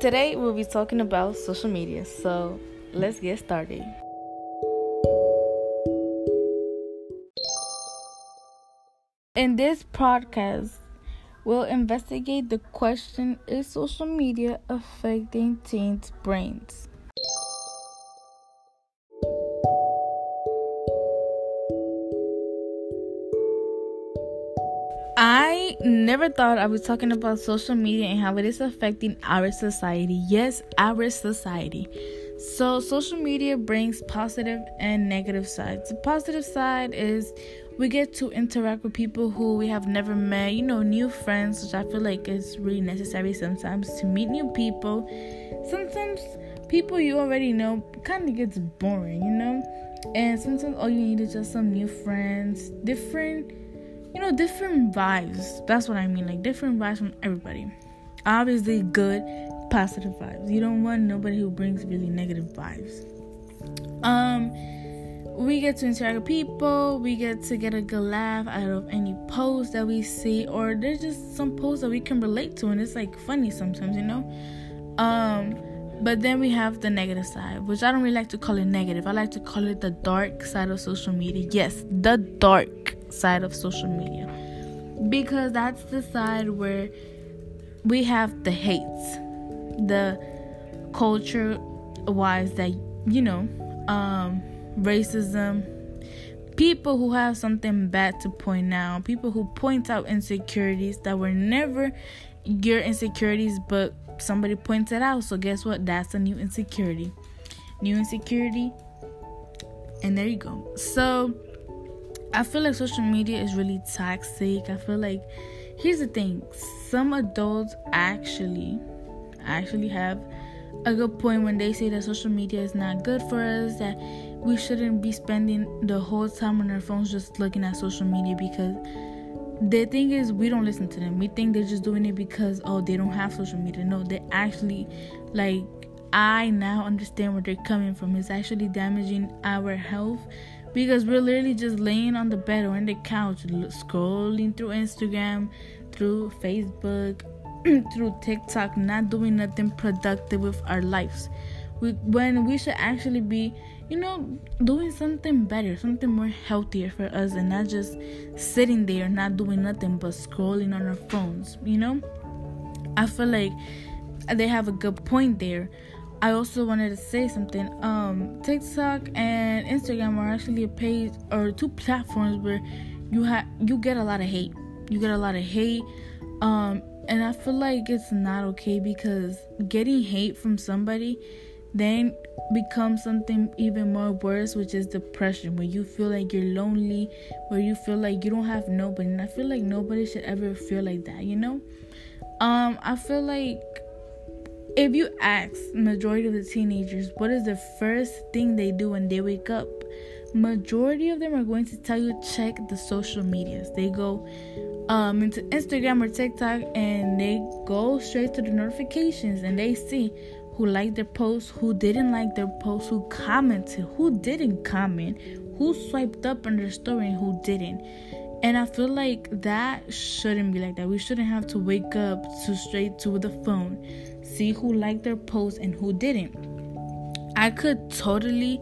Today we'll be talking about social media. So let's get started. In this podcast, we'll investigate the question Is social media affecting teens' brains? I never thought I was talking about social media and how it is affecting our society. Yes, our society. So, social media brings positive and negative sides. The positive side is we get to interact with people who we have never met, you know, new friends, which I feel like is really necessary sometimes to meet new people. Sometimes people you already know kind of gets boring, you know, and sometimes all you need is just some new friends, different you know, different vibes. That's what I mean. Like different vibes from everybody. Obviously, good, positive vibes. You don't want nobody who brings really negative vibes. Um, we get to interact with people. We get to get a good laugh out of any post that we see, or there's just some posts that we can relate to, and it's like funny sometimes, you know. Um, but then we have the negative side, which I don't really like to call it negative. I like to call it the dark side of social media. Yes, the dark side of social media. Because that's the side where we have the hates the culture wise that you know um racism. People who have something bad to point out people who point out insecurities that were never your insecurities but somebody points it out. So guess what? That's a new insecurity. New insecurity. And there you go. So I feel like social media is really toxic. I feel like here's the thing. Some adults actually actually have a good point when they say that social media is not good for us that we shouldn't be spending the whole time on our phones just looking at social media because the thing is we don't listen to them. We think they're just doing it because oh they don't have social media. No they actually like i now understand where they're coming from. It's actually damaging our health because we're literally just laying on the bed or on the couch scrolling through Instagram, through Facebook, through TikTok, not doing nothing productive with our lives. We, when we should actually be, you know, doing something better, something more healthier for us, and not just sitting there not doing nothing but scrolling on our phones. You know, I feel like they have a good point there. I also wanted to say something. Um, TikTok and Instagram are actually a page or two platforms where you have you get a lot of hate. You get a lot of hate. Um, and I feel like it's not okay because getting hate from somebody then becomes something even more worse, which is depression, where you feel like you're lonely, where you feel like you don't have nobody. And I feel like nobody should ever feel like that, you know? Um, I feel like if you ask majority of the teenagers what is the first thing they do when they wake up? Majority of them are going to tell you check the social medias. They go um, into instagram or tiktok and they go straight to the notifications and they see who liked their post who didn't like their post who commented who didn't comment who swiped up on their story and who didn't. And I feel like that shouldn't be like that. We shouldn't have to wake up to straight to the phone see who liked their post and who didn't. I could totally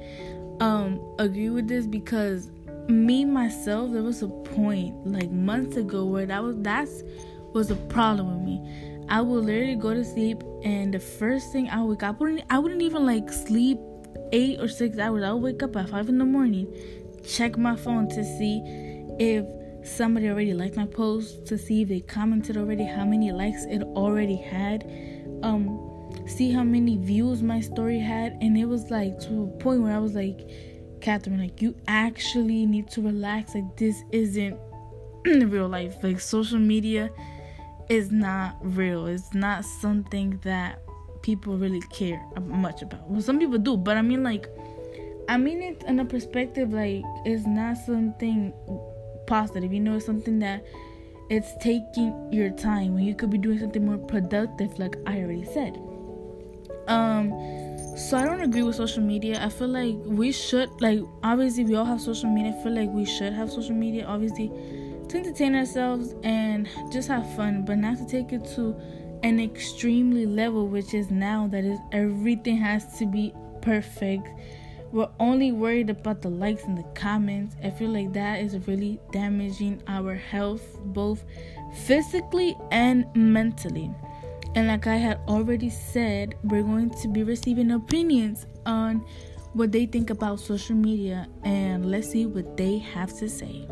um agree with this because me myself there was a point like months ago where that was that's was a problem with me. I would literally go to sleep and the first thing I wake up I wouldn't I wouldn't even like sleep eight or six hours. I would wake up at five in the morning, check my phone to see if somebody already liked my post, to see if they commented already, how many likes it already had um see how many views my story had. And it was like to a point where I was like Catherine like you actually need to relax. Like this isn't real life. Like social media is not real. It's not something that people really care much about. Well some people do but I mean like I mean it in a perspective like it's not something positive. You know it's something that it's taking your time when you could be doing something more productive like i already said. Um so i don't agree with social media. I feel like we should like obviously we all have social media. I feel like we should have social media obviously to entertain ourselves and just have fun but not to take it to an extremely level, which is now that is everything has to be perfect. We're only worried about the likes and the comments. I feel like that is really damaging our health, both physically and mentally. And like I had already said, we're going to be receiving opinions on what they think about social media, and let's see what they have to say.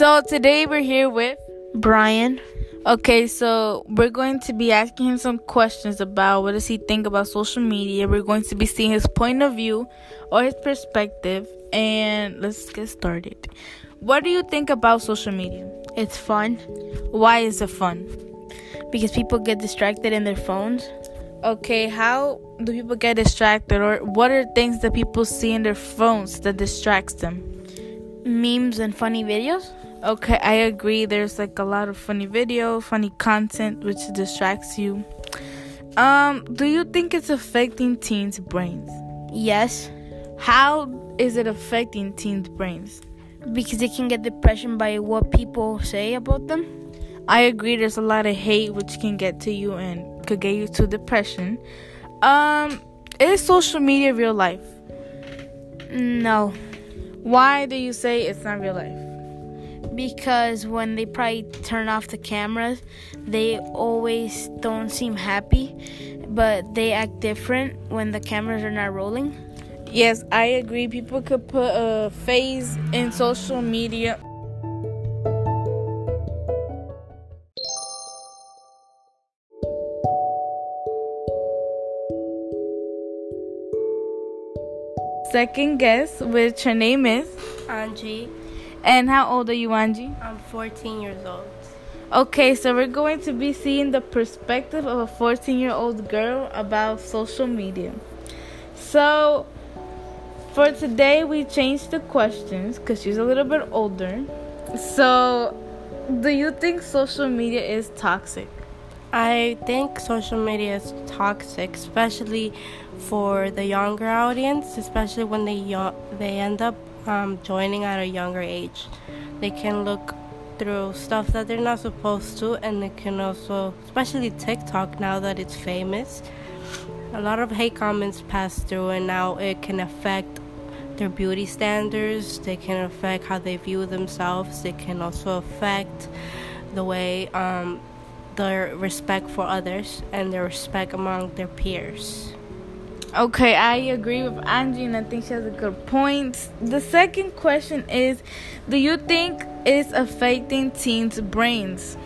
So today we're here with Brian. Okay, so we're going to be asking him some questions about what does he think about social media. We're going to be seeing his point of view or his perspective and let's get started. What do you think about social media? It's fun. Why is it fun? Because people get distracted in their phones. Okay, how do people get distracted or what are things that people see in their phones that distracts them? Memes and funny videos? Okay, I agree. There's like a lot of funny video, funny content which distracts you. Um, do you think it's affecting teens' brains? Yes. How is it affecting teens' brains? Because they can get depression by what people say about them. I agree. There's a lot of hate which can get to you and could get you to depression. Um, is social media real life? No. Why do you say it's not real life? Because when they probably turn off the cameras, they always don't seem happy, but they act different when the cameras are not rolling. Yes, I agree. People could put a phase in social media. Second guest, which her name is Angie. And how old are you, Angie? I'm 14 years old. Okay, so we're going to be seeing the perspective of a 14 year old girl about social media. So, for today, we changed the questions because she's a little bit older. So, do you think social media is toxic? I think social media is toxic, especially for the younger audience, especially when they they end up um, joining at a younger age. They can look through stuff that they're not supposed to, and they can also, especially TikTok now that it's famous, a lot of hate comments pass through, and now it can affect their beauty standards, they can affect how they view themselves, they can also affect the way um, their respect for others and their respect among their peers. Okay, I agree with Angie, and I think she has a good point. The second question is Do you think it's affecting teens' brains?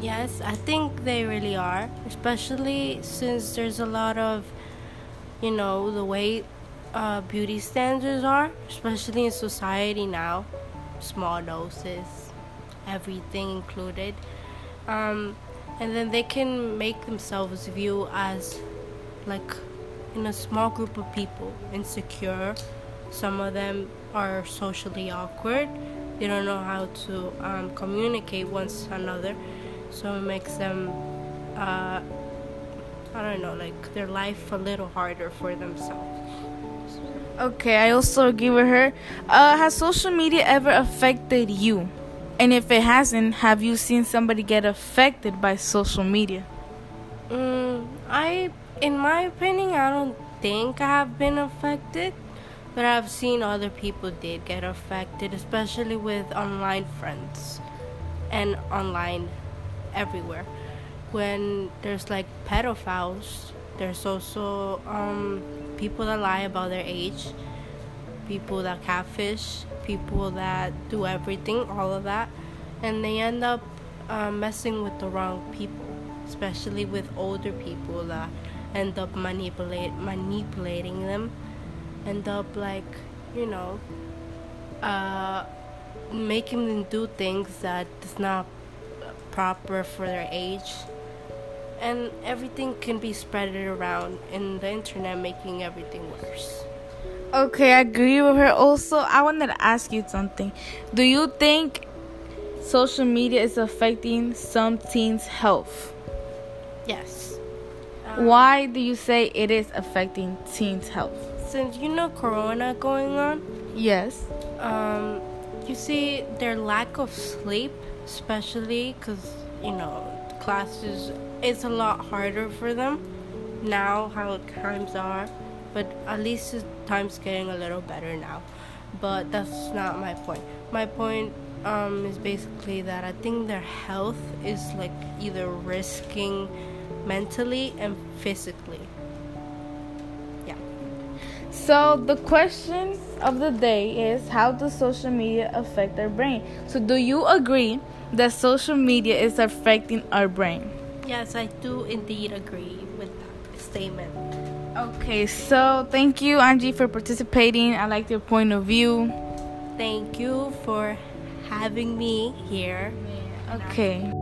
Yes, I think they really are, especially since there's a lot of, you know, the way uh, beauty standards are, especially in society now, small doses, everything included. Um, and then they can make themselves view as like in a small group of people, insecure. Some of them are socially awkward. They don't know how to um, communicate one another, so it makes them, uh, I don't know, like their life a little harder for themselves. Okay, I also agree with her. Uh, has social media ever affected you? And if it hasn't, have you seen somebody get affected by social media? Mm, I in my opinion, I don't think I have been affected, but I've seen other people did get affected, especially with online friends and online everywhere. When there's like pedophiles, there's also um, people that lie about their age, people that catfish, people that do everything, all of that, and they end up uh, messing with the wrong people, especially with older people that end up manipulate manipulating them. End up like you know uh, making them do things that is not proper for their age. And everything can be spread around in the internet making everything worse. Okay i agree with her. Also i wanted to ask you something. Do you think social media is affecting some teens health? Yes Why do you say it is affecting teens' health? Since you know Corona going on, Yes. um, you see their lack of sleep, especially because you know classes it's a lot harder for them now how times are, but at least the time's getting a little better now. But that's not my point. My point um, is basically that I think their health is like either risking mentally and physically. Yeah. So the question of the day is how does social media affect our brain? So do you agree that social media is affecting our brain? Yes, I do indeed agree with that statement. Okay, so thank you Angie for participating. I like your point of view. Thank you for having me here. Okay.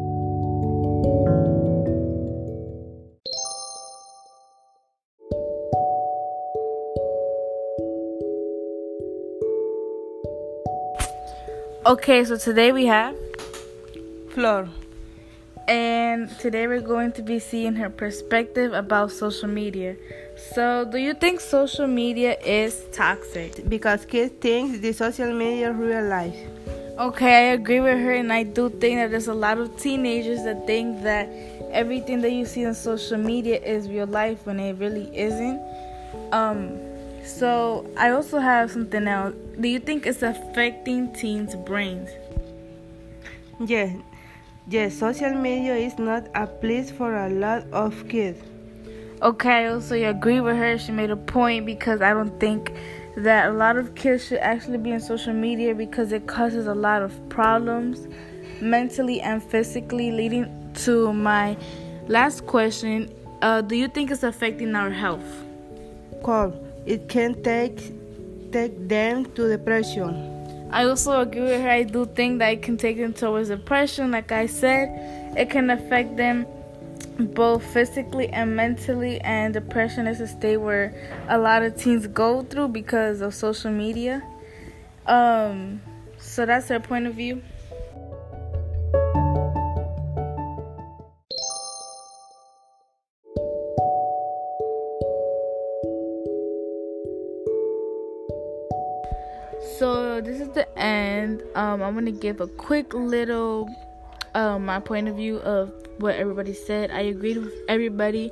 Okay, so today we have Flor. and today we're going to be seeing her perspective about social media. So, do you think social media is toxic? Because kids think the social media is real life. Okay, I agree with her, and I do think that there's a lot of teenagers that think that everything that you see on social media is real life when it really isn't. Um, so I also have something else. Do you think it's affecting teens' brains? Yes, yes, social media is not a place for a lot of kids. Okay, I also agree with her. She made a point because I don't think that a lot of kids should actually be on social media because it causes a lot of problems mentally and physically, leading to my last question. Uh, do you think it's affecting our health? Call. It can take take them to depression. I also agree with her. I do think that it can take them towards depression. Like I said, it can affect them both physically and mentally. And depression is a state where a lot of teens go through because of social media. Um, so that's her point of view. So this is the end. Um, I'm gonna give a quick little um, my point of view of what everybody said. I agreed with everybody,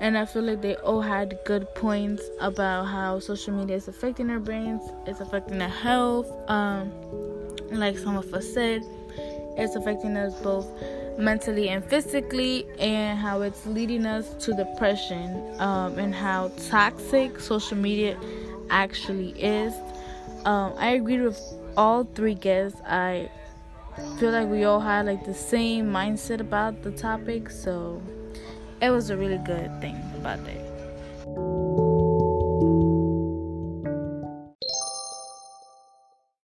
and I feel like they all had good points about how social media is affecting our brains, it's affecting our health. Um, like some of us said, it's affecting us both mentally and physically, and how it's leading us to depression, um, and how toxic social media actually is. Um, I agreed with all three guests. I feel like we all had like the same mindset about the topic, so it was a really good thing about it.